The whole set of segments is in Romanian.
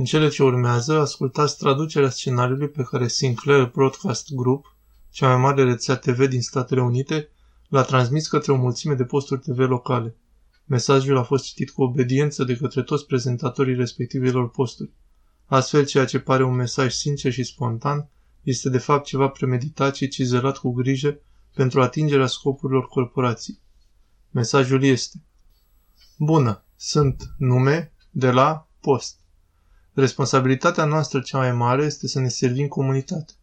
În cele ce urmează, ascultați traducerea scenariului pe care Sinclair Broadcast Group, cea mai mare rețea TV din Statele Unite, l-a transmis către o mulțime de posturi TV locale. Mesajul a fost citit cu obediență de către toți prezentatorii respectivelor posturi. Astfel, ceea ce pare un mesaj sincer și spontan este de fapt ceva premeditat și cizelat cu grijă pentru atingerea scopurilor corporației. Mesajul este Bună, sunt nume de la post. Responsabilitatea noastră cea mai mare este să ne servim comunitatea.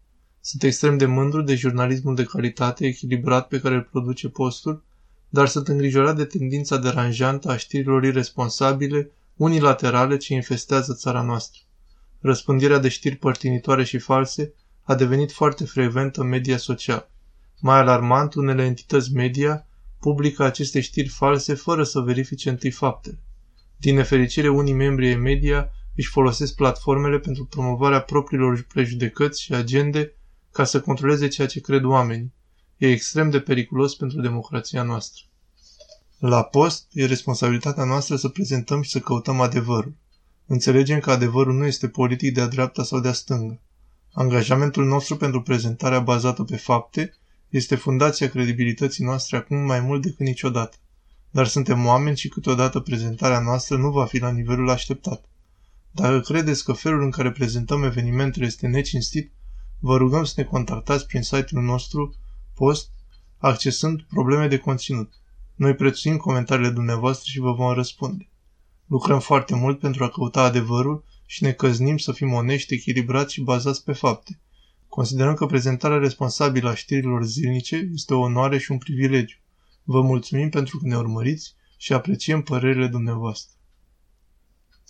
Sunt extrem de mândru de jurnalismul de calitate echilibrat pe care îl produce postul, dar sunt îngrijorat de tendința deranjantă a știrilor irresponsabile, unilaterale ce infestează țara noastră. Răspândirea de știri părtinitoare și false a devenit foarte frecventă în media social. Mai alarmant, unele entități media publică aceste știri false fără să verifice întâi faptele. Din nefericire, unii membri ai media își folosesc platformele pentru promovarea propriilor prejudecăți și agende ca să controleze ceea ce cred oamenii. E extrem de periculos pentru democrația noastră. La post, e responsabilitatea noastră să prezentăm și să căutăm adevărul. Înțelegem că adevărul nu este politic de-a dreapta sau de-a stângă. Angajamentul nostru pentru prezentarea bazată pe fapte este fundația credibilității noastre acum mai mult decât niciodată. Dar suntem oameni și câteodată prezentarea noastră nu va fi la nivelul așteptat. Dacă credeți că felul în care prezentăm evenimentele este necinstit, vă rugăm să ne contactați prin site-ul nostru post accesând probleme de conținut. Noi prețuim comentariile dumneavoastră și vă vom răspunde. Lucrăm foarte mult pentru a căuta adevărul și ne căznim să fim onești, echilibrați și bazați pe fapte. Considerăm că prezentarea responsabilă a știrilor zilnice este o onoare și un privilegiu. Vă mulțumim pentru că ne urmăriți și apreciem părerile dumneavoastră.